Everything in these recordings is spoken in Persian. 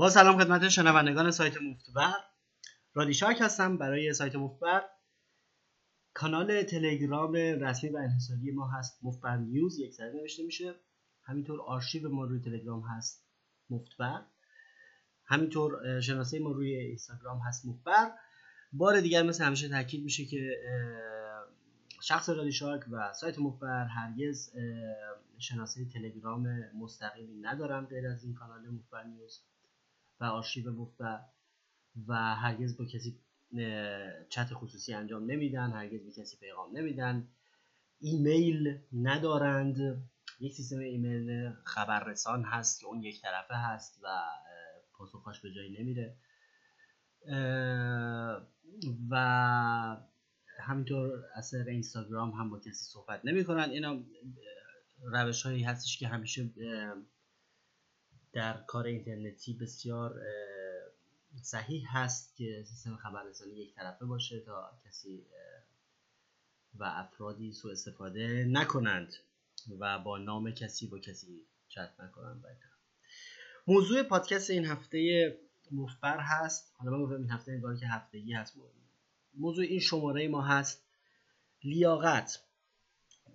با سلام خدمت شنوندگان سایت مفتبر. رادیشارک هستم برای سایت مفتبر. کانال تلگرام رسمی و انحصاری ما هست مفتبر نیوز. یک سره نوشته میشه. همینطور آرشیو ما روی تلگرام هست مفتبر. همینطور شناسه ما روی اینستاگرام هست مفتبر. بار دیگر مثل همیشه تاکید میشه که شخص رادیشارک و سایت مخبر هرگز شناسه تلگرام مستقیمی ندارم غیر از این کانال مخبر نیوز. و آرشیو مخبر و هرگز با کسی چت خصوصی انجام نمیدن هرگز به کسی پیغام نمیدن. ایمیل ندارند. یک سیستم ایمیل خبررسان هست که اون یک طرفه هست و پاسخاش به جایی نمیره. و همینطور از طریق اینستاگرام هم با کسی صحبت نمی‌کنن. اینا روش هایی هستش که همیشه در کار اینترنتی بسیار صحیح هست که سیستم خبررسانی یک طرفه باشه تا کسی و افرادی سوء استفاده نکنند و با نام کسی با کسی چت نکنند موضوع پادکست این هفته مفبر هست. حالا من گفتم این هفته انگار که هفتگی هست. موضوع این شماره ما هست لیاقت.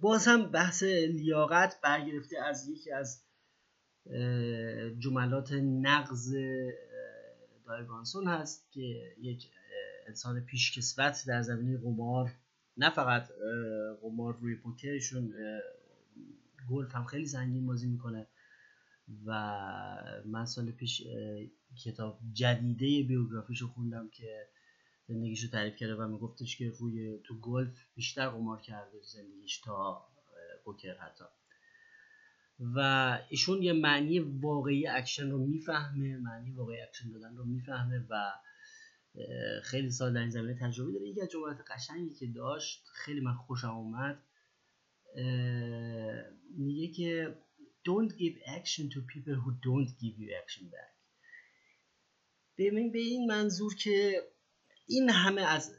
باز هم بحث لیاقت برگرفته از یکی از جملات نقض دایگانسون هست که یک انسان پیشکسوت در زمینه قمار نه فقط قمار روی پوکرشون گلف هم خیلی زنگین بازی می‌کنه و من سال پیش کتاب جدیده بیوگرافیشو خوندم که زندگیش تعریف کرده و میگفتش که روی تو گلف بیشتر قمار کرده زندگیش تا پوکر حتی. و ایشون یه معنی واقعی اکشن رو می‌فهمه معنی واقعی اکشن دادن رو می‌فهمه و خیلی سال در این زمینه تجربه داره. یکی از جملات قشنگی که داشت خیلی من خوشم اومد میگه که don't give action to people who don't give you action back. به این منظور که این همه از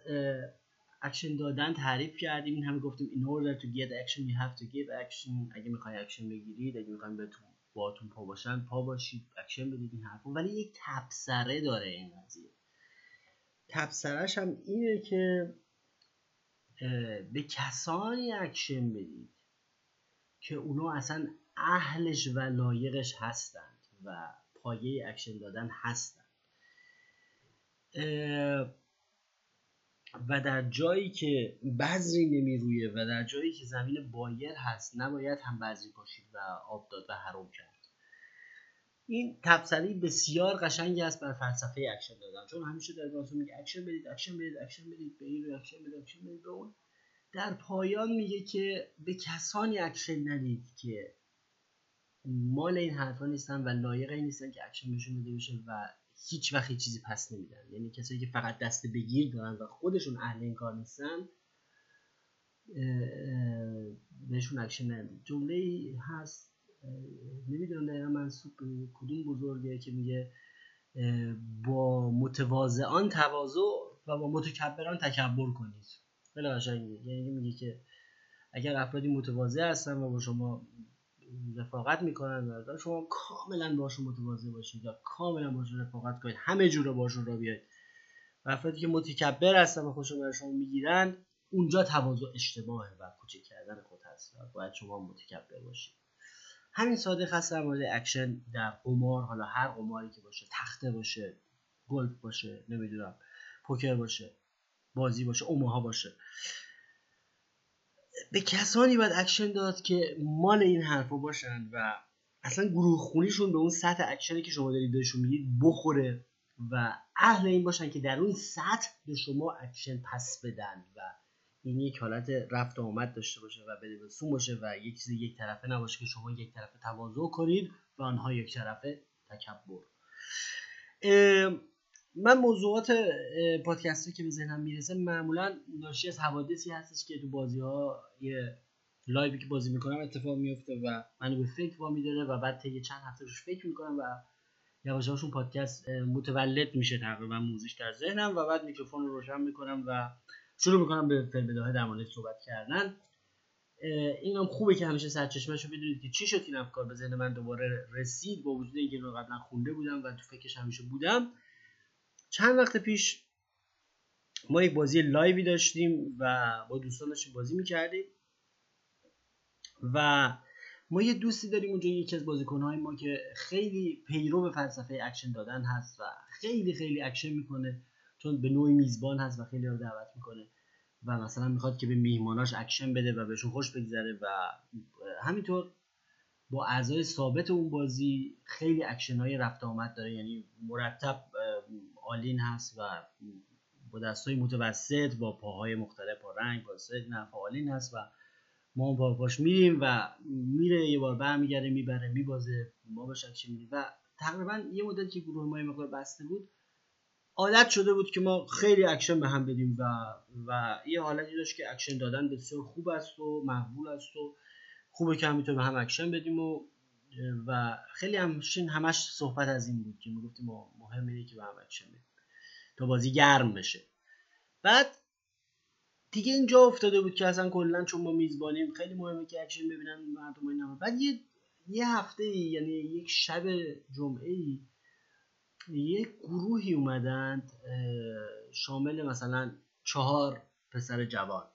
اکشن دادن تعریف کردیم. این همه گفتیم in order to get action you have to give action. اگه می‌خوای اکشن بگیرید اگه می‌خوایم بهتون باتون پا باشن پا باشید اکشن بدید این حرفا ولی یک تبصره داره این قضیه. تبصرهش هم اینه که به کسانی اکشن بدید که اونا اصلا اهلش و لایقش هستند و پایه اکشن دادن هستند. و در جایی که بذری نمیرویه و در جایی که زمین بایر هست نباید هم بذری پاشید و آب داد و حروم کرد. این تبصره‌ی بسیار قشنگی است بر فلسفه اکشن دادن. چون همیشه در بازو میگه اکشن بدید اکشن بدید اکشن بدید به این اکشن بدید اکشن بدید به اون. در پایان میگه که به کسانی اکشن ندید که مال این حرفا نیستن و لایق این نیستن که اکشن بهشون داده بشه و هیچ وقت چیزی پس نمیدن. یعنی کسایی که فقط دست بگیر دارن و خودشون اهل این کار نیستن بهشون اکشن ندید جمله هست نمی‌دونم دقیقا منسوب کدوم بزرگه که میگه با متواضعان تواضع و با متکبران تکبر کنید. خیلی قشنگه. یعنی میگه که اگر افرادی متواضع هستن و با شما رفاقت می‌کنن و شما کاملا باشون متواضع باشید یا کاملا باشون رفاقت کنید همه جور باشون راه بیاید و افرادی که متکبر هستن و خودشون برای شما می‌گیرن اونجا تواضع اشتباهه و کوچک کردن خود هست و باید شما متکبر باشید همین صادق هست در مورد اکشن در قمار حالا هر قماری که باشه تخته باشه گلف باشه نمی‌دونم پوکر باشه بازی باشه اوماها باشه. به کسانی باید اکشن داد که مال این حرفا باشن و اصلا گروه خونیشون به اون سطح اکشنی که شما دارید بهشون می‌دید بخوره و اهل این باشن که در اون سطح به شما اکشن پس بدن و این یک حالت رفت آمد داشته باشه و بده باشه و یک چیز یک طرفه نباشه که شما یک طرفه تواضع کنید و آنها یک طرفه تکبر. من موضوعات پادکستی که به ذهنم می‌رسه معمولا ناشی از حوادثی هستش که تو بازی ها یه لایوی که بازی می‌کنم اتفاق میفته و منو به فکر وا میداره و بعد طی چند هفته روش فکر می‌کنم و یواش پادکست متولد میشه تقریبا موزیش در ذهنم و بعد میکروفون رو روشن می‌کنم و شروع می‌کنم به فیلم بداهه در مورد صحبت کردن. این هم خوبه که همیشه سرچشمه رو بدونید که چی شد این افکار به ذهن من دوباره رسید. با وجود اینکه رو قبلا خونده بودم و تو فکرش همیشه بودم چند وقت پیش ما یک بازی live ی داشتیم و با دوستان داشتیم بازی می‌کردیم و ما یه دوستی داریم اونجا یکی از بازیکنهای ما که خیلی پیرو به فلسفه اکشن دادن هست و خیلی خیلی اکشن می‌کنه چون به نوعی میزبان هست و خیلی رو دعوت می‌کنه و مثلا می‌خواد که به میهماناش اکشن بده و بهشون خوش بگذره و همینطور با اعضای ثابت اون بازی خیلی اکشن های رفت آمد داره یعنی مرتب all-in هست و با دستای متوسط با پاهای مختلف با رنگ با نه all-in هست و ما با باش میریم و میره یه بار برمیگرده می‌بره میبازه ما بهش اکشن میدیم و تقریبا یه مدت که گروه ما مقدار بسته بود عادت شده بود که ما خیلی اکشن به هم بدیم و و یه حالتی داشت که اکشن دادن بسیار خوب است و مقبول است و خوبه که همینطور به هم اکشن بدیم و و خیلی همشین همش صحبت از این بود که می‌گفتیم مهم اینه که به هم بدیم تا بازی گرم بشه. بعد دیگه اینجا افتاده بود که اصلا کلا چون ما میزبانیم خیلی مهمه که اکشن ببینن مردم اینا. بعد یه یه هفته یعنی یک شب جمعه ای یک گروهی اومدند شامل مثلا چهار پسر جوان.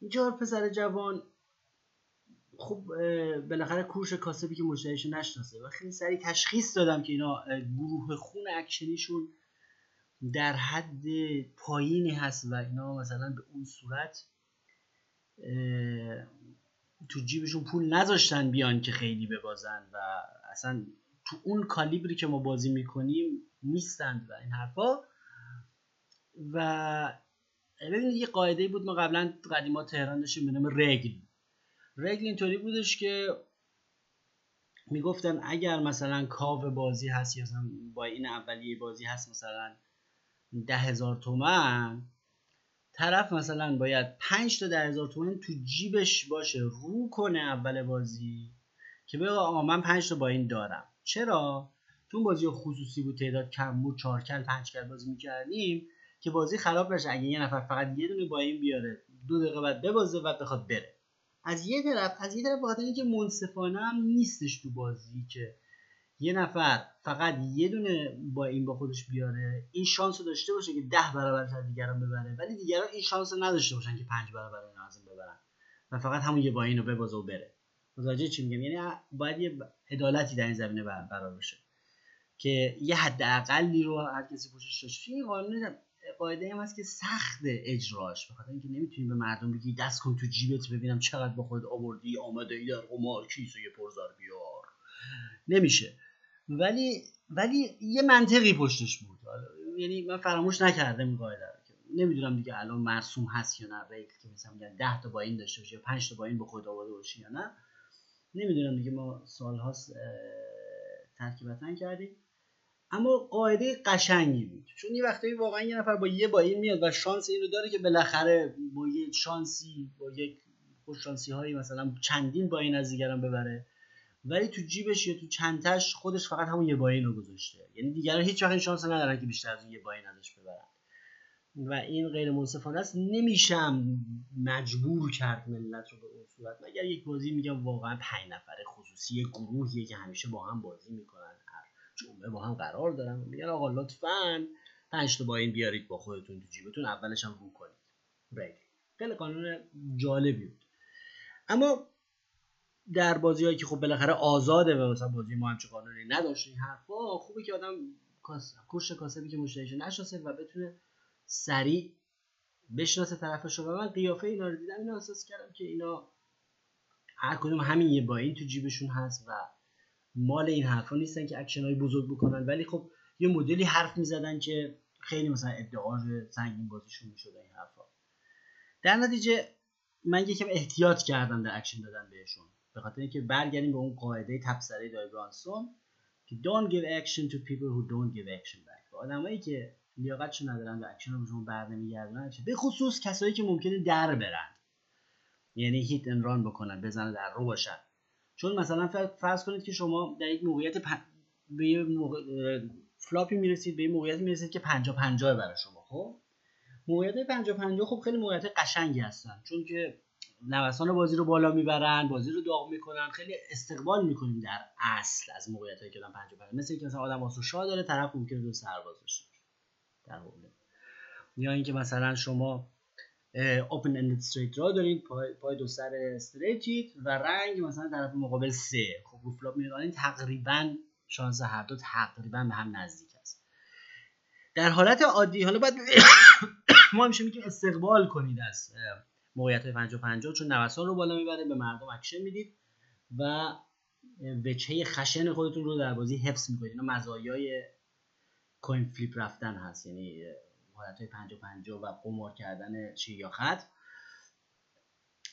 این چهار پسر جوان خب بالاخره کورش کاسبی که مشتریشو نشناسه. و خیلی سریع تشخیص دادم که اینا گروه خون اکشنیشون در حد پایینی هست و اینا مثلا به اون صورت تو جیبشون پول نذاشتن بیان که خیلی ببازن و اصلا تو اون کالیبری که ما بازی می‌کنیم نیستند و این حرفا. و ببینید یه قاعده بود ما قبلا قدیما تهران داشتیم به نام رگل. رگل اینطوری بودش که می‌گفتن اگر مثلا کاو بازی هست یا با این اولیه بازی هست مثلا ده هزار تومن طرف مثلا باید پنج تا ده هزار تومن تو جیبش باشه رو کنه اول بازی که بگه آقا من پنج تا با این دارم. چرا؟ چون بازی خصوصی بود تعداد کم بود چهار کل پنج کل بازی می‌کردیم که بازی خراب بشه اگه یه نفر فقط یه دونه با این بیاره دو دقیقه بعد ببازه و بخواد بره. از یه طرف از یه طرف بخاطر اینکه منصفانه هم نیستش تو بازی که یه نفر فقط یه دونه با این با خودش بیاره این شانس رو داشته باشه که ده برابر از دیگران ببره ولی دیگران این شانس رو نداشته باشن که پنج برابر این ازم ببرن. و فقط همون یه با این رو ببازه و بره. متوجه چی میگم؟ یعنی باید یه عدالتی در این زمینه برقرار بشه که یه حد اقلی رو هر کسی پوشش داشته این قانون قاعده هم هست که سخت اجراش بخاطر اینکه نمی‌تونی به مردم بگی دست کن تو جیبت ببینم چقدر با خود آوردی آماده ای در قمار کیسه یه پرزار بیار. نمیشه. ولی ولی یه منطقی پشتش بود. یعنی من فراموش نکردم این قاعده رو نمی‌دونم دیگه الان مرسوم هست یا نه ریت که مثلا میگن 10 تا با این داشته باشه یا 5 تا با این به خود آورده باشه یا نه نمی‌دونم دیگه ما سالهاست ترکیبتن کردیم. اما قاعده قشنگی بود. چون یه وقتی واقعا یه نفر با یه با این میاد و شانس این رو داره که بالاخره با یه شانسی با یک خوش شانسی هایی مثلا چندین با این از دیگران ببره ولی تو جیبش یا تو چنتش خودش فقط همون یه باین رو گذاشته. یعنی دیگران هیچ وقت این شانس ندارن که بیشتر از یه باین ازش ببرن. و این غیر منصفانه است. نمیشم مجبور کرد ملت رو به اون صورت. مگر یک بازی میگم واقعا پنج نفره خصوصی گروهیه که همیشه با هم بازی می‌کنن. جمعه با هم قرار دارن میگن آقا لطفا پنج تا با این بیارید با خودتون تو جیبتون اولش هم رو کنید. خیلی قانون جالبی بود. اما در بازی هایی که خب بالاخره آزاده و مثلا بازی ما همچه قانونی نداشته این حرفا خوبه که آدم کاس... کاسبی که مشتریشو نشناسه و بتونه سریع بشناسه طرفش و من قیافه اینا رو دیدم اینا احساس کردم که اینا هر کدوم همین یه buy-in تو جیبشون هست و مال این حرفا نیستن که اکشن های بزرگ بکنن. ولی خب یه مدلی حرف می‌زدن که خیلی مثلا ادعای سنگین بازیشون می‌شد این حرفا. در نتیجه من یکم احتیاط کردم در اکشن دادن بهشون. به خاطر اینکه برگردیم به اون قاعده تبصره دویل برانسون که don't give action to people who don't give action back. به آدمایی که لیاقتشو ندارن و اکشن رو شما بر نمیگردونن به خصوص کسایی که ممکنه در برن. یعنی hit and run بکنن بزنن در رو باشن. چون مثلا فرض کنید که شما در یک موقعیت پ... به یه موقع... flop ی می‌رسید به یه موقعیتی می‌رسید که 50 50 برای شما خب؟ موقعیت 50 50 خب خیلی موقعیت قشنگی هستن. چون که نوسان بازی رو بالا می‌برن بازی رو داغ می‌کنن خیلی استقبال می‌کنیم در اصل از موقعیت هایی که دارن پنج پنج مثل اینکه مثلا آدم شاه داره طرف ممکنه دو سرباز داشته در حوله یا اینکه مثلا شما open-ended straight draw دارید پای, پای دو سر straight ید و رنگ مثلا طرف مقابل سه. خب رو flop میگه تقریبا شانس هر دو تقریبا به هم نزدیک است. در حالت عادی حالا باید ما همیشه میگیم استقبال کنید از موقعیت 50 50 چون نوسان رو بالا می‌بره به مردم اکشن می‌دید و وجهه خشن خودتون رو در بازی حفظ می‌کنید. اینا مزایای کوین فلیپ رفتن هست یعنی حالت های 50 50 و قمار کردن چی یا خط.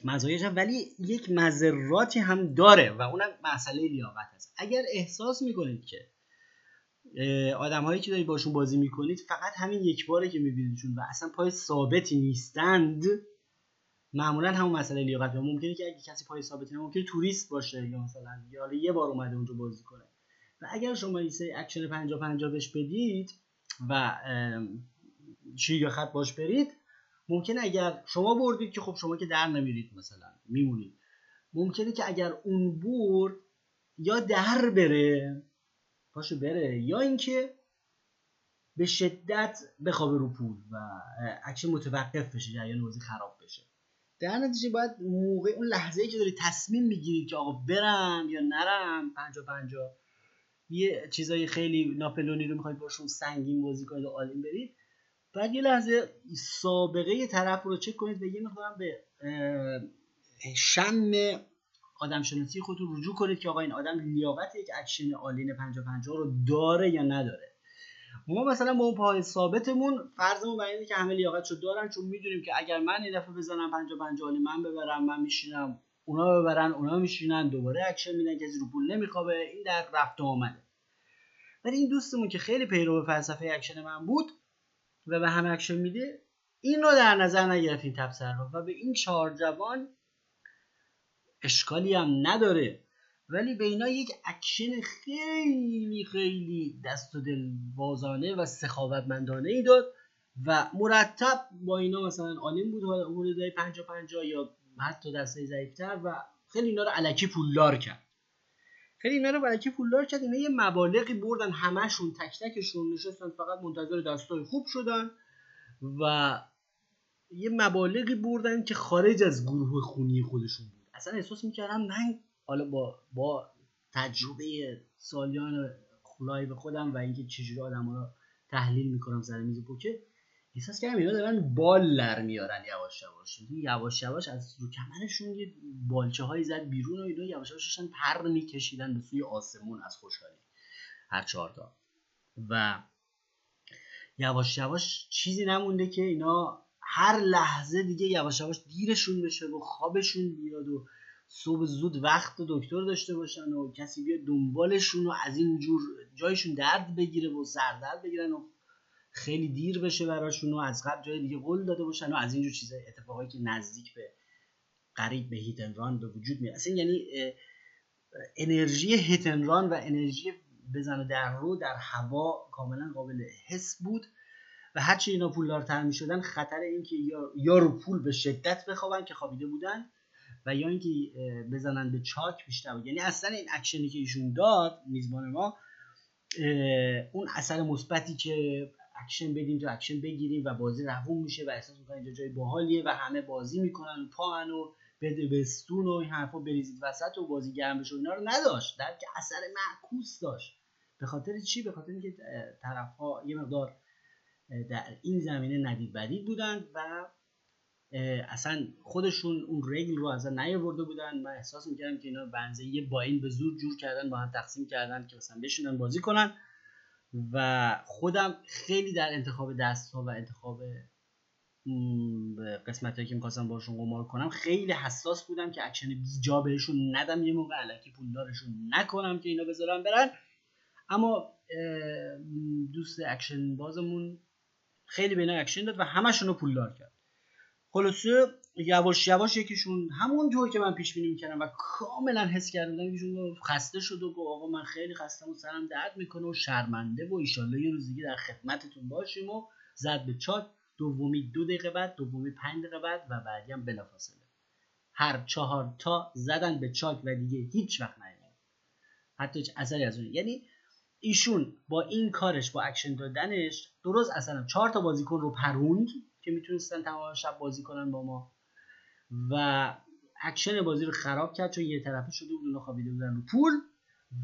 مزایاش ولی یک مذراتی هم داره و اونم مسئله لیاقت هست اگر احساس می‌کنید که آدم هایی که دارید باشون بازی می‌کنید فقط همین یک باره که میبینیدشون و اصلا پای ثابتی نیستند معمولا همون مسئله لیاقت. ممکنه که اگه کسی پای ثابتی ممکنه توریست باشه یا مثلا یا یه بار اومده اونجا بازی کنه. و اگر شما این سری اکشن 50 50 بهش بدید و چی یا خط باش برید ممکنه اگر شما بردید که خب شما که در نمیرید مثلا میمونید. ممکنه که اگر اون برد یا در بره پاشو بره یا اینکه به شدت بخوابه رو پول و اکشن متوقف بشه جریان بازی خراب بشه. در نتیجه باید موقع اون لحظه ای که داری تصمیم می‌گیرید که آقا برم یا نرم پنجا پنجا یه چیزای خیلی ناپلئونی رو می‌خواید باشون سنگین بازی کنید و all-in برید. بعد یه لحظه سابقه طرف رو چک کنید و یه مقدارم به شم آدم شناسی خودتون رجوع کنید که آقا این آدم لیاقت یک action all-in 50 50 رو داره یا نداره. ما مثلا با اون پای ثابتمون فرضمون بر اینه که همه لیاقت رو دارن چون می‌دونیم که اگر من این دفعه بزنم 50 50 all-in من ببرم من میشینم اونا ببرن اونا میشینن دوباره اکشن میدن کسی رو پول نمیخوابه این در رفت آمده. ولی این دوستمون که خیلی پیرو فلسفه اکشن من بود و به همه اکشن میده این رو در نظر نگرفت این تبصره رو و به این چهار جوان اشکالی هم نداره. ولی به اینا یک اکشن خیلی خیلی دست و دل وازانه و سخاوتمندانه ای داد و مرتب با اینا مثلا all-in بود حدودای 50 50 یا حتی دسته ضعیفتر و خیلی اینا رو علکی پولدار کرد. خیلی اینا رو علکی پولدار کرد؟ اینا یه مبالغی بردن همشون تک تکشون نشستن فقط منتظر دستای خوب شدن و یه مبالغی بردن که خارج از گروه خونی خودشون بود. اصلا احساس می‌کردم من حالا با با تجربه سالیان به خودم و اینکه چجوری آدم رو تحلیل می‌کنم سر میز پوکر احساس کردم اینا دارن بال در میارن یواش یواش. یواش یواش از رو کمرشون یه بالچه هایی زد بیرون و اینا یواش یواش پر میکشیدن به سوی آسمون از خوشحالی هر چهارتا و یواش یواش چیزی نمونده که اینا هر لحظه دیگه یواش یواش دیرشون بشه و خوابشون بیاد و صبح زود وقت دکتر داشته باشن و کسی بیاد دنبالشون و از این جور جایشون درد بگیره و سردرد بگیرن و خیلی دیر بشه براشون و از قبل جای دیگه قول داده باشن و از اینجور چیزای اتفاقایی که نزدیک به قریب به هیتنران به وجود میاد. اصلا یعنی انرژی هیتنران و انرژی بزن در رو در هوا کاملا قابل حس بود و هرچی اینا پولدارتر می شدن خطر اینکه یا, یا رو پول به شدت بخوابن که خوابیده بودن و یا اینکه بزنن به چاک بیشتر بود. یعنی اصلا این اکشنی که ایشون داد میزبان ما اون اثر مثبتی که اکشن بدیم تو اکشن بگیریم و بازی روون میشه و احساس می‌کنن اینجا جای باحالیه و همه بازی می‌کنن و پاهن و بده بستون و این حرفا بریزید وسط و بازی گرم بشه اینا رو نداشت. در که اثر معکوس داشت. به خاطر چی؟ به خاطر اینکه طرف ها یه مقدار در این زمینه ندید بدید بودن و اصلا خودشون اون رگل رو از نیاورده بودن. من احساس می‌کردم که اینا بنزه یه با این به زور جور کردن با هم تقسیم کردن که مثلا بشونن بازی کنن. و خودم خیلی در انتخاب دست ها و انتخاب قسمت هایی که می‌خواستم باشون قمار کنم خیلی حساس بودم که اکشن بیجا بهشون ندم یه موقع علکی پولدارشون نکنم که اینا بذارم برن. اما دوست اکشن بازمون خیلی به اینا اکشن داد و همشون رو پولدار کرد. خلاصه یواش یواش یکیشون همونطور که من پیش بینی می‌کردم و کاملا حس کردم یکیشون خسته شد و گفت آقا من خیلی خستم و سرم درد می‌کنه و شرمنده و ایشالله یه روز دیگه در خدمتتون باشیم و زد به چاک دومی دو دقیقه بعد دومی پنج دقیقه بعد و بعدی هم بلافاصله. هر چهار تا زدن به چاک و دیگه هیچ وقت نیومد. حتی هیچ اثری از اون یعنی ایشون با این کارش با اکشن دادنش درست اصلا چهار تا بازیکن رو پروند که می‌تونستن تمام شب بازی کنن با ما. و اکشن بازی رو خراب کرد چون یه طرفه شده بود اونا خوابیده بودن رو پول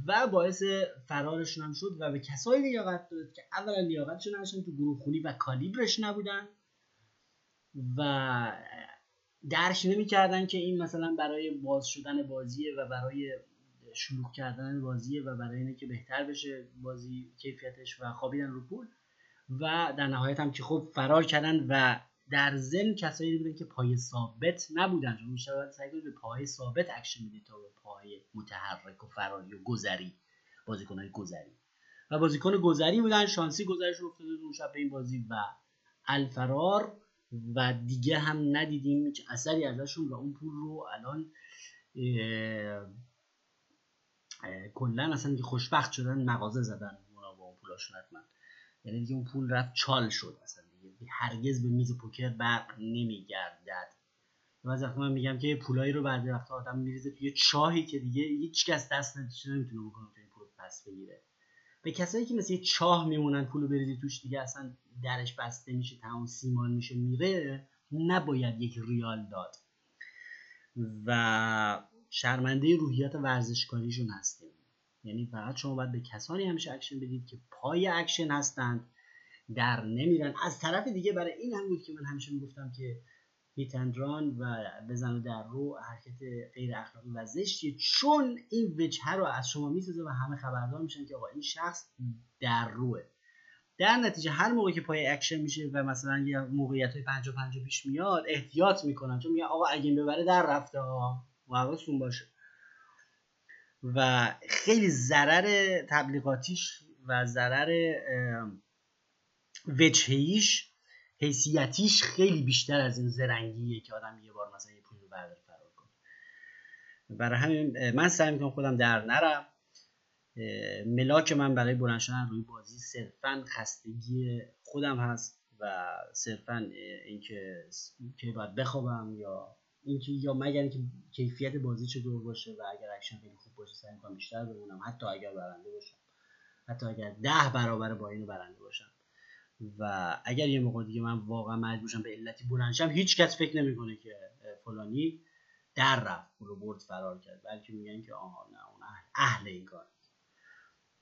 و باعث فرارشون هم شد و به کسایی لیاقت داد که اولا لیاقتشون نداشتن تو گروه خونی و کالیبرش نبودن و درک نمی‌کردن که این مثلا برای باز شدن بازیه و برای شلوغ کردن بازیه و برای اینه که بهتر بشه بازی کیفیتش و خوابیدن رو پول و در نهایت هم که خب فرار کردن و در ضمن کسایی بودن که پای ثابت نبودن چون میشه سعی به پای ثابت اکشن می‌دید تا به پای متحرک و فراری و گذری بازیکنهای گذری. و بازیکن گذری بودن شانسی گذرش افتاده اون شب این بازی و الفرار و دیگه هم ندیدیم هیچ اثری ازشون و اون پول رو الان کلا اصلا که خوشبخت شدن مغازه زدن اونا با اون پولاشون حتما یعنی دیگه اون پول رفت چال شد اصلا. هرگز به میز پوکر برق نمیگردد. بعضی وقتا من میگم که پولایی رو بعضی وقتا آدم میریزه توی چاهی که دیگه هیچ کس دست نمی‌تونه بکنه توی پول پس بگیره. به کسایی که مثل یه چاه میمونن پولو بریزی توش دیگه اصلا درش بسته میشه تمام سیمان میشه میره نباید یک ریال داد. و شرمنده روحیات ورزشکاریشون هستیم. یعنی فقط شما باید به کسانی همیشه اکشن بدید که پای اکشن هستند. در نمیرن. از طرف دیگه برای این هم بود که من همیشه می‌گفتم که hit and run و بزن در رو حرکت غیر اخلاقی و زشتیه چون این وجهه رو از شما می‌سازه و همه خبردار میشن که آقا این شخص در روه. در نتیجه هر موقع که پای اکشن میشه و مثلا یه موقعیت های پنجا پنجا پیش میاد احتیاط می‌کنن. چون میگن آقا اگه ببره در رفته ها حواستون باشه. و خیلی ضرر تبلیغاتیش و ضرر وجهیش حیثیتیش خیلی بیشتر از این زرنگیه که آدم یه بار مثلا یه پول رو برداره فرار کنه. برای همین من سعی می‌کنم خودم در نرم. ملاک من برای بلند شدن روی بازی صرفا خستگی خودم هست و صرفا اینکه که باید بخوابم یا اینکه یا مگر اینکه کیفیت بازی چطور باشه و اگر اکشن خیلی خوب باشه سعی می‌کنم بیشتر بمونم. حتی اگر برنده باشم. حتی اگر ده برابر buy-in و برنده باشم. و اگر یه موقع دیگه من واقعا مجبورشم به علتی بلندشم هیچ کس فکر نمی‌کنه که فلانی در رفت رو برد فرار کرد. بلکه میگن که آها نه اون اهل این کار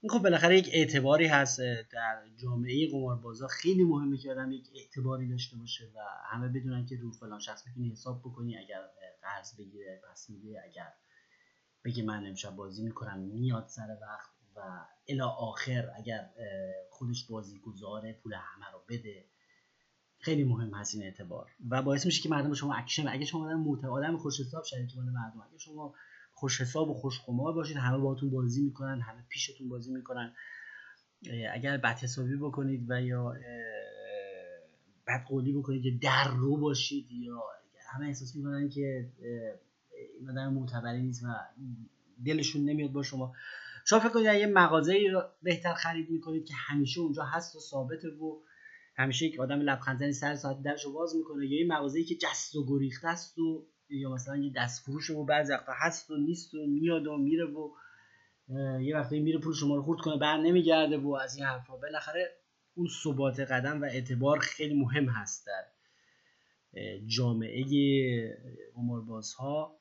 این خب بالاخره یک اعتباری هست در جامعه قماربازا. خیلی مهمه که آدم یک اعتباری داشته باشه و همه بدونن که رو فلان شخص می‌تونی حساب بکنی اگر قرض بگیره پس میده اگر بگه من امشب بازی می‌کنم میاد سر وقت. و الا آخر اگر خودش بازی گذاره پول همه رو بده خیلی مهم هست این اعتبار. و باعث میشه که مردم شما اکشن اگه شما آدم معتبر آدم خوش حساب شریک مردم. اگه شما خوش حساب و خوش قمار باشید همه باهاتون بازی می‌کنن همه پیشتون بازی می‌کنن. اگر بد حسابی بکنید و یا بد قولی بکنید که در رو باشید یا همه احساس می‌کنن که این آدم معتبری نیست و دلشون نمیاد با شما. شما فکر کنید یه مغازه رو بهتر خرید می‌کنید که همیشه اونجا هست و ثابته و همیشه یک آدم لبخند زنی سر ساعت درشو باز می‌کنه یا یه مغازه‌ای که جست و گریخته است و یا مثلا یه دست فروش و بعضی وقتا هست و نیست و میاد و میره و یه وقتی میره پول شما رو خورد کنه بر نمیگرده و از این حرفا. بالاخره اون ثبات قدم و اعتبار خیلی مهم هست در جامعه ها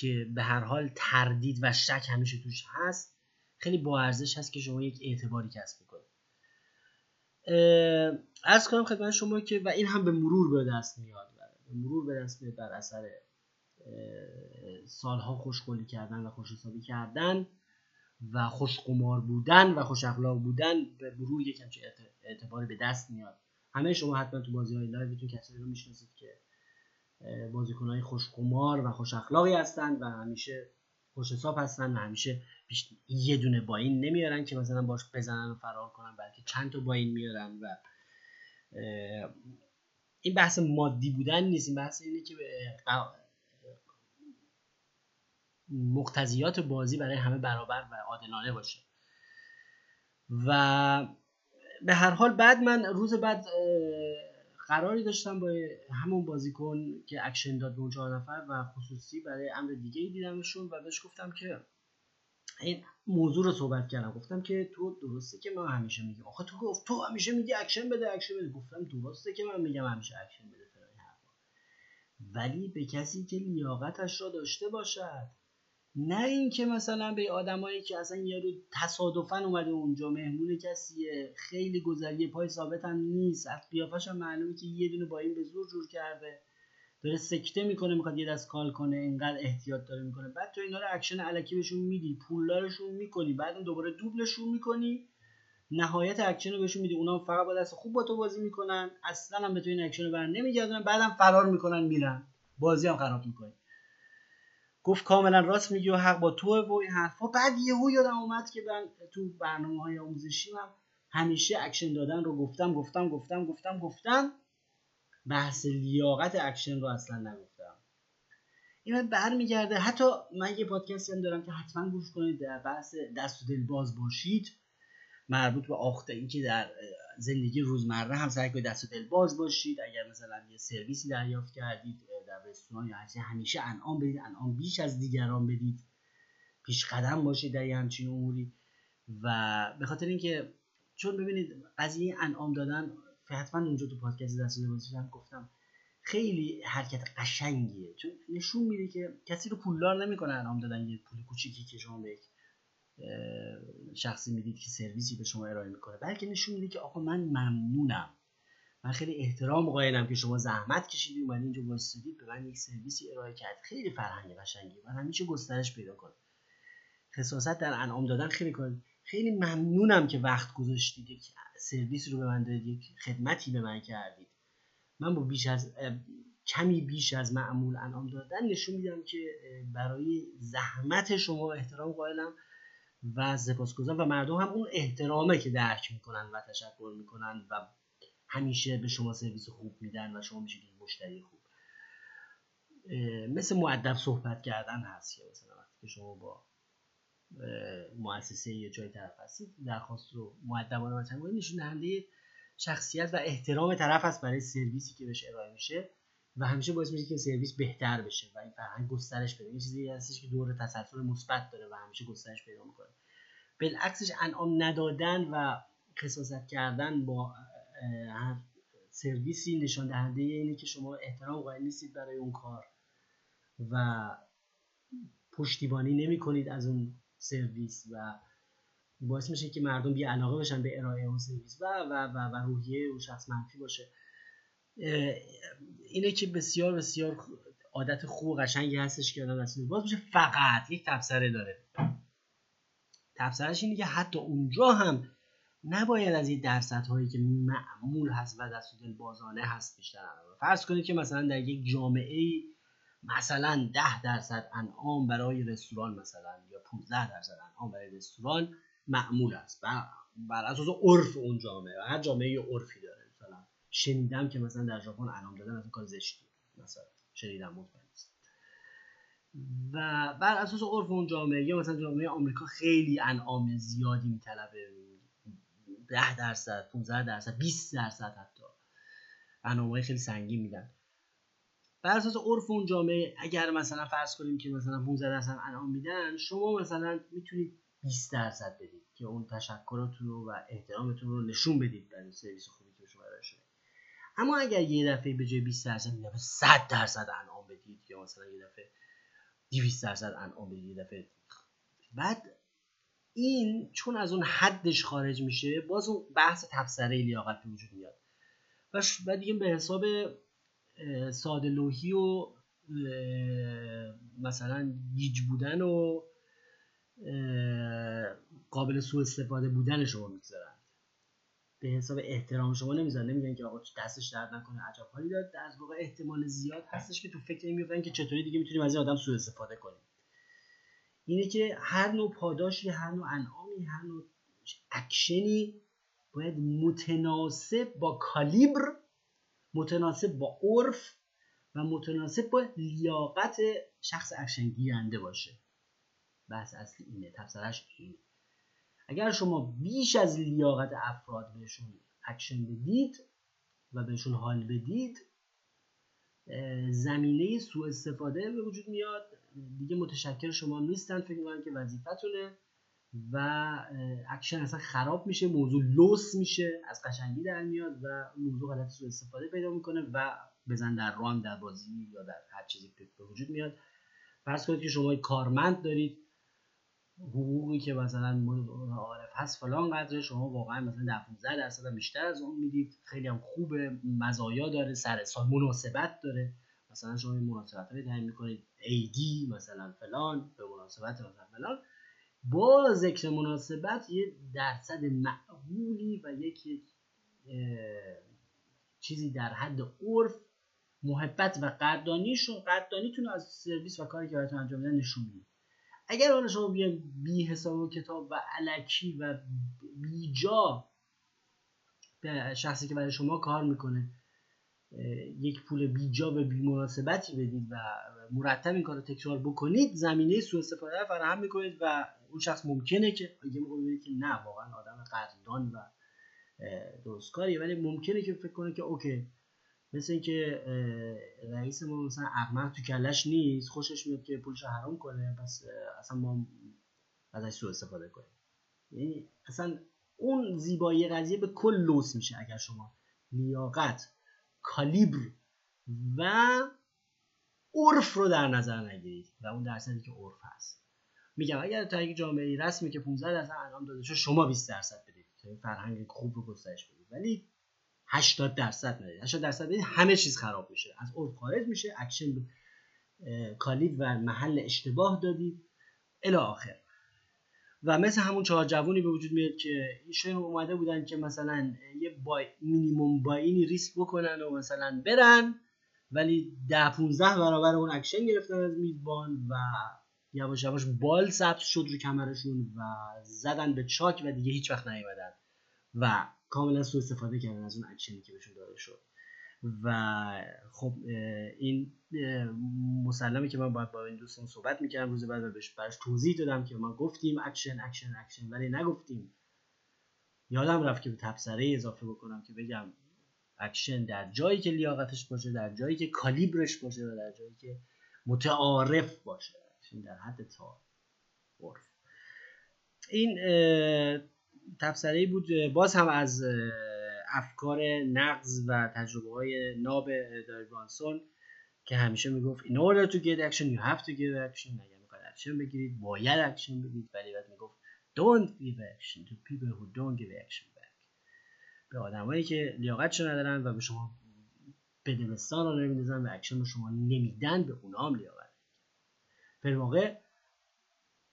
که به هر حال تردید و شک همیشه توش هست خیلی با ارزش هست که شما یک اعتباری کسب بکنید از کنم خدمت شما که و این هم به مرور به دست میاد به مرور به دست میاد بر اثر سالها خوشقولی کردن و خوش حسابی کردن و خوش قمار بودن و خوش اخلاق بودن به مرور یک همچه اعتباری به دست میاد. همه شما حتما تو بازی های لایوتون کسایی رو می‌شناسید که بازیکن های خوش قمار و خوش اخلاقی هستن و همیشه خوش حساب هستن و همیشه یه دونه با این نمیارن که مثلا باش بزنن و فرار کنن بلکه چند تا با این میارن و این بحث مادی بودن نیست این بحث اینه که مقتضیات بازی برای همه برابر و عادلانه باشه. و به هر حال بعد من روز بعد قراری داشتم با همون بازیکن که اکشن داد به اون چهار نفر و خصوصی برای امر دیگه دیدمشون و بهش گفتم که این موضوع رو صحبت کردم. گفتم که تو درسته که من همیشه میگم. آخه تو گفت تو همیشه میگی اکشن بده اکشن بده. گفتم درسته که من میگم همیشه اکشن بده. ولی به کسی که لیاقتش را داشته باشد نه اینکه مثلا به آدمایی که اصلا یه روز تصادفا اومده اونجا مهمون کسیه خیلی گذری پای ثابت هم نیست. از قیافش هم معلومه که یه دونه buy-in به زور جور کرده. داره سکته می‌کنه می‌خواد یه دست call کنه اینقدر احتیاط داره می‌کنه. بعد تو اینا رو اکشن علکی بهشون میدی پولدارشون می‌کنی بعد دوباره دوبلشون می‌کنی. نهایت اکشن رو بهشون میدی اونا فقط با دست خوب با تو بازی می‌کنن. اصلا هم به تو این اکشن رو بر نمیگردن بعدم فرار می‌کنن میرن. بازی هم خراب می‌کنی. گفت کاملا راست میگی و حق با تو و این حرفا. بعد یهو یادم اومد که من تو برنامه های آموزشی من همیشه اکشن دادن رو گفتم گفتم گفتم گفتم گفتم. بحث لیاقت اکشن رو اصلا نگفتم. این برمیگرده. حتی من یه پادکستی هم دارم که حتما گوش کنید در بحث دست و دل باز باشید. مربوط به آخته اینکه در زندگی روزمره هم سعی کنید دست و دل باز باشید. اگر مثلا یه سرویسی دریافت کردید در رستوران یا هرچی همیشه انعام بدید انعام بیش از دیگران بدید. پیش قدم باشید در همچین اموری. و به خاطر اینکه چون ببینید قضیه انعام دادن حتما اونجا تو پادکست دست هم گفتم خیلی حرکت قشنگیه. چون نشون میده که کسی رو پولدار نمی‌کنه انعام دادن یه پول کوچیکی که شما به شخصی می‌دید که سرویسی به شما ارائه می‌کنه. بلکه نشون میده که آقا من ممنونم. من خیلی احترام قائلم که شما زحمت کشیدید اومدید اینجا وایسادید به من یک سرویسی ارائه کرد. خیلی فرهنگ قشنگی. و همیشه گسترش پیدا کنه خصاصت در انعام دادن خیلی کن خیلی ممنونم که وقت گذاشتید یک سرویس رو به من دادید یک خدمتی به من کردید. من با بیش از کمی بیش از معمول انعام دادن نشون میدم که برای زحمت شما احترام قائلم و سپاسگزارم. و مردم هم اون احترامه که درک می‌کنن و تشکر می‌کنن و همیشه به شما سرویس خوب میدن و شما میشید مشتری خوب. مثل معدب صحبت کردن هست که مثلا وقتی که شما با مؤسسه یه جای طرف هستید درخواست رو معدبانه مطرح کنید نشون دهنده شخصیت و احترام طرف هست برای سرویسی که بهش ارائه میشه و همیشه باعث میشه که سرویس بهتر بشه و این فرهنگ گسترش پیدا یه چیزی هستش که دور تسلسل مثبت داره و همیشه گسترش پیدا می‌کنه. بالعکسش انعام ندادن و خصاصت کردن با سرویسی نشان دهنده اینه که شما احترام قائل نیستید برای اون کار و پشتیبانی نمی کنید از اون سرویس و باعث میشه که مردم بی علاقه بشن به ارائه اون سرویس و و و, و روحیه اون شخص منفی باشه. اینه که بسیار بسیار عادت خوب و قشنگی هستش که آدم دست باز میشه فقط یک تبصره داره. تبصرهش اینه که حتی اونجا هم نباید از این درصد هایی که معمول هست و دست دل بازانه هست بیشتر فرض کنید که مثلا در یک جامعه ای مثلا 10 درصد انعام برای رستوران مثلا یا 15 درصد انعام برای رستوران معمول است. بر, اساس عرف اون جامعه. هر جامعه یه عرفی داره. مثلا شنیدم که مثلا در ژاپن انعام دادن از کار زشتی مثلا شنیدم مطمئن و بر اساس عرف اون جامعه یا مثلا جامعه آمریکا خیلی انعام زیادی میطلبه. 10 درصد 15 درصد 20 درصد حتی. برنامه خیلی سنگین میدن. بر اساس عرف اون جامعه اگر مثلا فرض کنیم که مثلا 15 درصد انعام میدن شما مثلا می‌تونید 20 درصد بدید که اون تشکراتون رو و احترامتون رو نشون بدید برای سرویس خوبی که شما ارائه اما اگر یه دفعه به جای 20 درصد یه 100 درصد انعام بدید یا مثلا یه دفعه 200 درصد انعام بدید یه دفعه بعد این چون از اون حدش خارج میشه باز اون بحث تبصره لیاقت وجود میاد. و بعد دیگه به حساب ساده لوحی و مثلا گیج بودن و قابل سوء استفاده بودن شما می‌گذارن. به حساب احترام شما نمی‌ذارن. نمیگن که آقا دستش درد نکنه عجب حالی داد از واقع احتمال زیاد هستش که تو فکر میفتن که چطوری دیگه می‌تونیم از این آدم سوء استفاده کنیم. اینه که هر نوع پاداشی هر نوع انعامی هر نوع اکشنی باید متناسب با کالیبر متناسب با عرف و متناسب با لیاقت شخص اکشن گیرنده باشه. بحث اصلی اینه تبصرش اینه. اگر شما بیش از لیاقت افراد بهشون اکشن بدید و بهشون حال بدید زمینه سوء استفاده به وجود میاد. دیگه متشکر شما نیستن فکر می‌کنن که وظیفتونه و اکشن اصلا خراب میشه موضوع لوس میشه از قشنگی در میاد و موضوع حالت سوء استفاده پیدا می‌کنه و بزن در رو در بازی یا در هر چیزی به وجود میاد. فرض کنید که شما کارمند دارید حقوقی که مثلا عرف هست فلان قدره شما واقعا مثلا در 15 درصد بیشتر از اون می‌دید. خیلی هم خوبه مزایا داره سر سال مناسبت داره. مثلا شما این مناسبت رو تعیین می‌کنید ایدی مثلا فلان به مناسبت مثلا فلان. با ذکر مناسبت یه درصد معقولی و یک چیزی در حد عرف محبت و قدردانیشون قدردانیتون از سرویس و کاری که براتون انجام میدن نشون می‌دید. اگر حالا شما بیاین بی حساب و کتاب و علکی و بیجا به شخصی که برای شما کار می‌کنه یک پول بیجا به مناسبتی بدید و مرتب این کار رو تکرار بکنید زمینه سوء استفاده رو فراهم می‌کنید و اون شخص ممکنه که یه موقع که نه واقعا آدم قدردان و درستکاریه ولی ممکنه که فکر کنه که اوکی مثل اینکه رئیس ما مثلا احمق تو کلش نیست خوشش میاد که پولش حرام کنه پس اصلا ما ازش سوء استفاده کنیم. یعنی اصلا اون زیبایی قضیه به کل لوس میشه اگر شما لیاقت کالیبر و عرف رو در نظر نگیرید و اون درصدی که عرف هست. میگم اگر تا یک جامعه رسمه که 15 درصد انعام داده شما 20 درصد بدید. تا فرهنگ خوب رو گسترش بدید. ولی 80 درصد ندید 80 درصد بدید همه چیز خراب میشه. از عرف خارج میشه اکشن کالیبر و محل اشتباه دادید. الی آخر. و مثل همون چهار جوونی به وجود میاد که ایشون اومده بودن که مثلا یه buy minimum buy-in ی ریسک بکنن و مثلا برن ولی ده 15 برابر اون اکشن گرفتن از میزبان و یواش یواش بال سبز شد رو کمرشون و زدن به چاک و دیگه هیچ وقت نیومدن. و کاملا سوء استفاده کردن از اون اکشنی که بهشون داده شد. و خب این مسلمه که من باید با این دوستان صحبت می‌کردم روز بعد بهش براش توضیح دادم که ما گفتیم action action action ولی نگفتیم. یادم رفت که به تبصره اضافه بکنم که بگم اکشن در جایی که لیاقتش باشه در جایی که کالیبرش باشه و در جایی که متعارف باشه. اکشن در حد تا این تبصره بود. باز هم از افکار نغز و تجربه های ناب Doyle Brunson که همیشه می‌گفت in order to get action you have to give action. اگر می‌خواید اکشن بگیرید باید اکشن بگیرید. ولی بعد می‌گفت don't give action to people who don't give action back. به آدمایی که لیاقتشو ندارن و به شما بدبستان رو شما نمیدن به اونا هم لیاقت. به واقع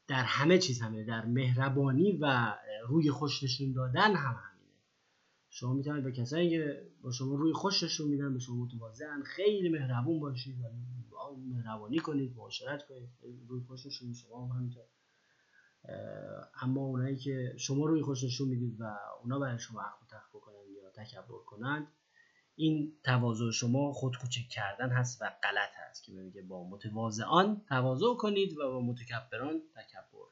در همه چیز همه در مهربانی و روی خوش نشون دادن هم همینه. شما می‌تونید به کسایی که با شما روی خوش نشون میدن به شما متواضعن خیلی مهربون باشید و مهربانی کنید معاشرت کنید روی خوش نشون شما هم همینطور. اما اونایی که شما روی خوش نشون می‌دید و اونا برای شما اخم تخ بکنن یا تکبر کنند این تواضع شما خود کوچک کردن هست و غلط هست که میگه با متواضعان تواضع کنید و با متکبران تکبر.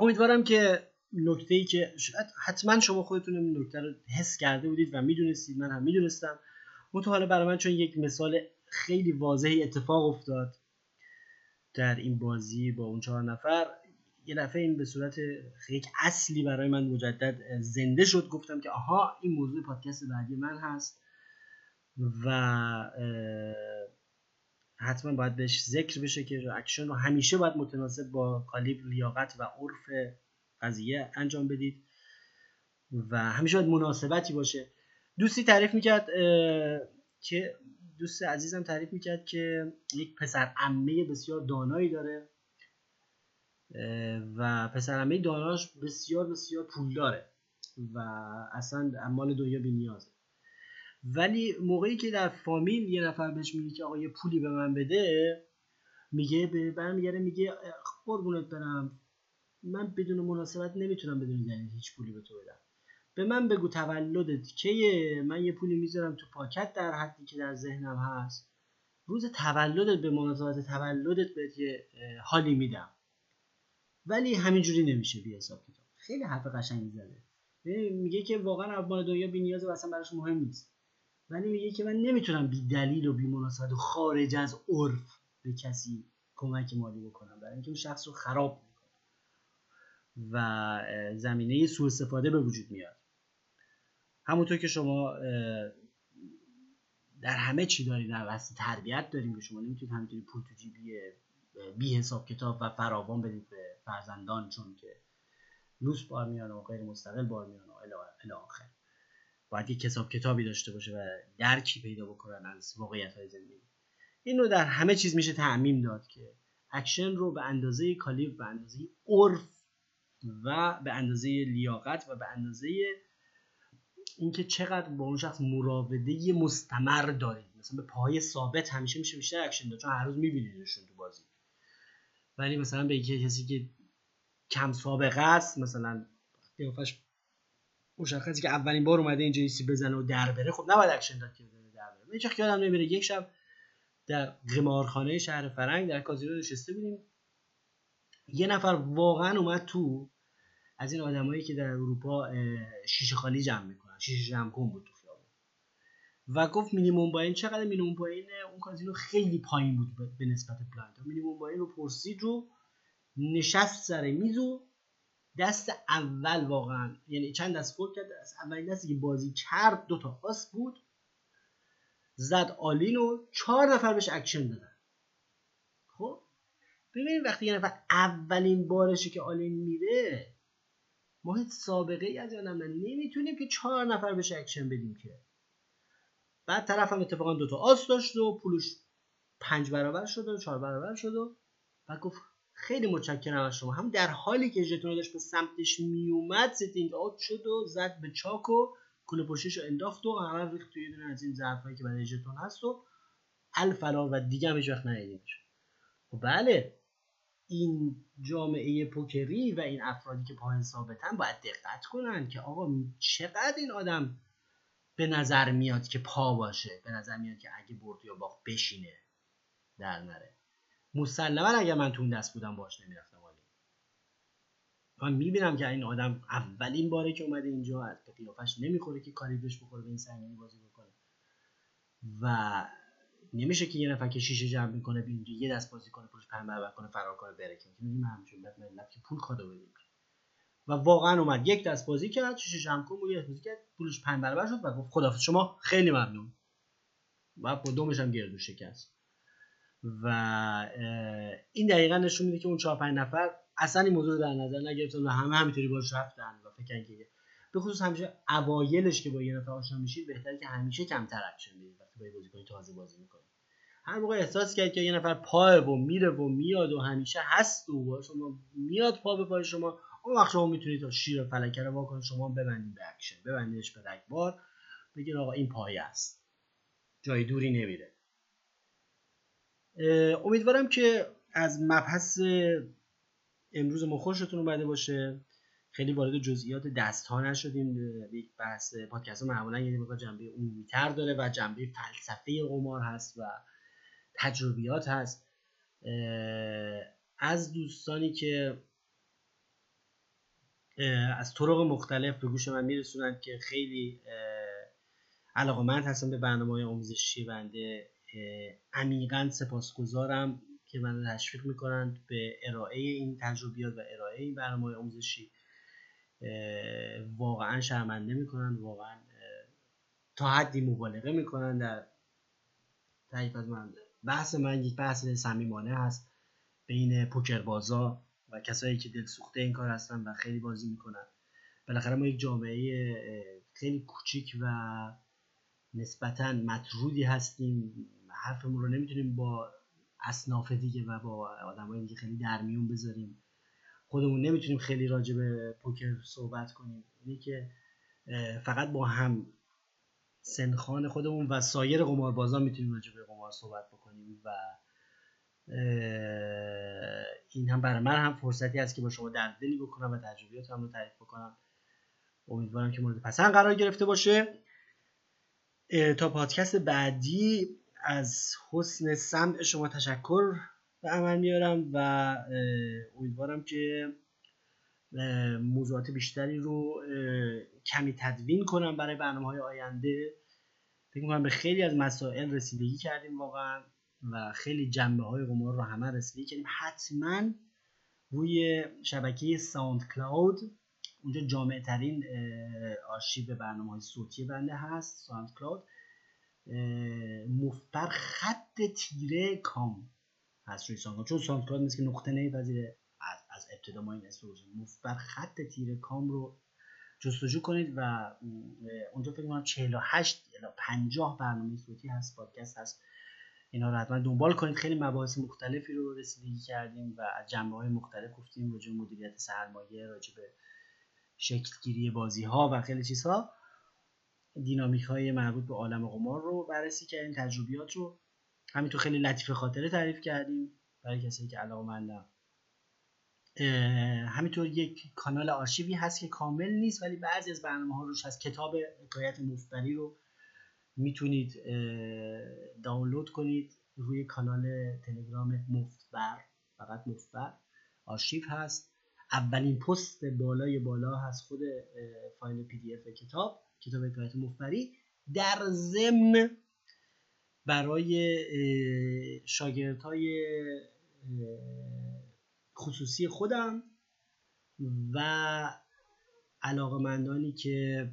امیدوارم که نکته ای که حتما شما خودتون این نکته رو حس کرده بودید و می‌دونستید من هم می‌دونستم. تو حالا برای من چون یک مثال خیلی واضحی اتفاق افتاد در این بازی با اون چهار نفر. یه دفعه این به صورت یک اصلی برای من مجدد زنده شد. گفتم که آها این موضوع پادکست بعدی من هست و حتما باید بهش ذکر بشه که اکشن رو همیشه باید متناسب با کالیبر لیاقت و عرف قضیه انجام بدید و همیشه باید مناسبتی باشه. دوستی تعریف می‌کرد که دوست عزیزم تعریف می‌کرد که یک پسر عمه بسیار دانایی داره. و پسر عمه داناش بسیار بسیار پول داره و اصلا مال دنیا بی نیازه. ولی موقعی که در فامیل یه نفر بهش میگه که آقا یه پولی به من بده میگه به برمیگره میگه قربونت برم. من بدون مناسبت نمی‌تونم بدون دلیل هیچ پولی به تو بدم. به من بگو تولدت کیه؟ من یه پولی می‌ذارم تو پاکت در حدی که در ذهنم هست. روز تولدت به مناسبت تولدت بهت یه حالی میدم. ولی همینجوری نمیشه بی حساب کتاب. خیلی حرف قشنگی زده. میگه که واقعا مال دنیا بی نیاز و اصلا براش مهم نیست. ولی میگه که من نمی‌تونم بی دلیل و بی مناسبت و خارج از عرف به کسی کمک مالی بکنم. برای اینکه اون شخص رو خراب می‌کنه و زمینه سوء استفاده به وجود میاد. همونطور که شما در همه چی دارید در تربیت داریم که شما نمی‌تونید همینطوری پول تو جیبی بی حساب کتاب و فراوان بدید به فرزندان چون که لوس بار میان و غیر مستقل بار میان و الی آخر. باید یک حساب کتابی داشته باشه و درکی پیدا بکنن از واقعیت های زندگی اینو در همه چیز میشه تعمیم داد که اکشن رو به اندازه کالیبر به اندازه عرف و به اندازه لیاقت و به اندازه اینکه چقدر با اون شخص مراوده مستمر دارید. مثلا به پای ثابت همیشه میشه بیشتر اکشن داد چون هر روز میبینیدشون تو ولی مثلا به کسی که کم سابقه است مثلا قیافش مشخصه که اولین بار اومده اینجا ایسی بزنه و در بره. خب نباید اکشن داد که بزنه در بره. هیچ یادم نمیره یک شب در قمارخانه شهر فرنگ در کازینو نشسته بودیم. یه نفر واقعا اومد تو از این آدمایی که در اروپا شیشه خالی جمع می‌کنن. شیشه جمع کن بود و گفت minimum buy-in چقدر minimum buy-in اون کازینو خیلی پایین بود به نسبت پلانت minimum buy-in رو پرسید رو نشست سر میز و دست اول واقعا یعنی چند دست fold کرد از اولین دستی که بازی کرد دو تا آس بود زد all-in و چهار نفر بهش اکشن دادن. خب ببینید وقتی یه نفر اولین بارشه که all-in میره ما هیچ سابقه ای از یادم نمی‌تونیم که چهار نفر بهش اکشن بدیم که. بعد طرف هم اتفاقا دوتا آس داشت و پولش پنج برابر شد و چهار برابر شد و بعد گفت خیلی متشکرم از شما. هم در حالی که ژتون داشت به سمتش میومد sitting out شد و زد به چاک و کوله پشتش رو انداخت و همه ریخت توی دونه از این ظرفایی که برای ژتون هست و الفرار و دیگه هم هیچ وقت ندیدیمش. خب بله این جامعه پوکری و این افرادی که پایین ثابتن باید دقت کنن که آقا چقدر این آدم به نظر میاد که پا باشه به نظر میاد که اگه برد یا باخت بشینه در نره. مسلما اگر من تو اون دست بودم باش نمی‌رفتم عالی من می‌بینم که این آدم اولین باره که اومده اینجا از قیافش نمی‌خوره که کاری بهش بخوره به این سنگینی بازی بکنه. و نمیشه که یه نفر که شیشه جمع می‌کنه اینجا یه دست بازی کنه پولش برابر کنه فرار کنه بره. که میگیم همچون ملت که پول کادو بدیم. و واقعا اومد. یک دست بازی کرد شیشه جمع کنه و یه بازی کرد پولش پنج برابر شد و گفت خدافظ شما خیلی ممنون. و با دومش هم گردو شکست. و این دقیقا نشون میده که اون چهار پنج نفر اصلا این موضوع رو در نظر نگرفتن و همه همینطوری باش رفتن و فکر که به خصوص همیشه اوایلش که با یه نفر آشنا میشید بهتره که همیشه کمتر اکشن بدید وقتی با یه بازیکن تازه بازی می‌کنید. هر موقع احساس کرد که یه نفر پای و میره و میاد و همیشه هست و با شما میاد پا به پای شما اون وقت شما می‌تونید تا شیر فلکه رو واکن شما ببندید به اکشن ببندیدش به رگبار بگید آقا این پایه است. جای دوری نمیره. امیدوارم که از مبحث امروز ما خوشتون اومده باشه. خیلی وارد جزئیات دست ها نشدیم یک بحث پادکست معمولا یعنی مقدار جنبه عمومی تر داره و جنبه فلسفه قمار هست و تجربیات هست. از دوستانی که از طرق مختلف به گوش من میرسونند که خیلی علاقمند هستم به برنامه های آموزشی بنده عمیقا سپاسگزارم که من تشویق می‌کنند به ارائه این تجربیات و ارائه این برنامه آموزشی. واقعا شرمنده می‌کنن واقعا تا حدی مبالغه می‌کنن در تعریف از من. بحث من یک بحث صمیمانه هست بین پوکر بازا و کسایی که دل سوخته این کار هستن و خیلی بازی می‌کنن. بالاخره ما یک جامعه خیلی کوچیک و نسبتا مطرودی هستیم. حرفمون رو نمی‌تونیم با اصناف دیگه و با آدمای دیگه خیلی در میون بذاریم. خودمون نمی‌تونیم خیلی راجع به پوکر صحبت کنیم. اینه که فقط با هم سنخان خودمون و سایر قماربازان می‌تونیم راجع به قمار صحبت بکنیم و این هم برای من هم فرصتی هست که با شما دردلی بکنم و تجربیات هم رو تعریف بکنم. امیدوارم که مورد پسند قرار گرفته باشه. تا پادکست بعدی از حسن سمع شما تشکر به عمل میارم و امیدوارم که موضوعات بیشتری رو کمی تدوین کنم برای برنامه های آینده. فکر می‌کنم به خیلی از مسائل رسیدگی کردیم واقعا. و خیلی جنبه های قمار رو همه رسیدگی کردیم. حتما روی شبکه SoundCloud اونجا جامع ترین آرشیو برنامه های صوتی بنده هست SoundCloud مفتبر خط تیره com هست روی Sound چون SoundCloud مثل که نقطه نمیپذیره از, از ابتدا ما این اسم مفتبر خط تیره com رو جستجو کنید و اونجا فکر کنم 48 الی 50 برنامه صوتی هست پادکست هست. اینا رو حتما دنبال کنید. خیلی مباحث مختلفی رو رسیدگی کردیم و از جنبه های مختلف گفتیم راجع مدیریت سرمایه راجع به شکلگیری بازی ها و خیلی چیزها. دینامیک های مربوط به عالم قمار رو بررسی کردیم تجربیات رو. همینطور خیلی لطیفه خاطره تعریف کردیم برای کسی که علاقه منده همینطور یک کانال آرشیوی هست که کامل نیست ولی بعضی از برنامه ها روش هست. کتاب حکایت مفتبری رو می‌تونید دانلود کنید روی کانال تلگرام مفتبر. فقط مفتبر. آرشیو هست. اولین پست بالای بالا هست خود فایل PDF کتاب کتاب حکایت مفتبری در ضمن برای شاگرد های خصوصی خودم و علاقمندانی که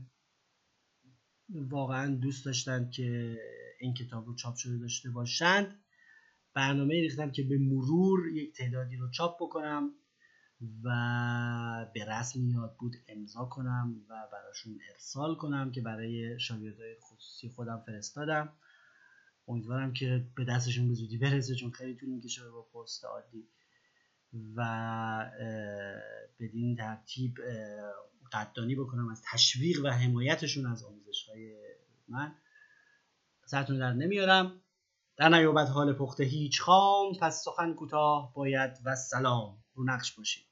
واقعا دوست داشتن که این کتاب رو چاپ شده داشته باشند. برنامه ریختم که به مرور یک تعدادی رو چاپ بکنم و به رسم یاد بود امضا کنم و براشون ارسال کنم که برای شاگردای خصوصی خودم فرستادم. امیدوارم که به دستشون به زودی برسه چون خیلی طول می‌کشه با پست عادی. و بدین ترتیب قدردانی بکنم از تشویق و حمایتشون از آموزش های من. سرتون در نمیارم. در نیابت حال پخته هیچ خام پس سخن کوتاه باید و سلام رو نقش باشید.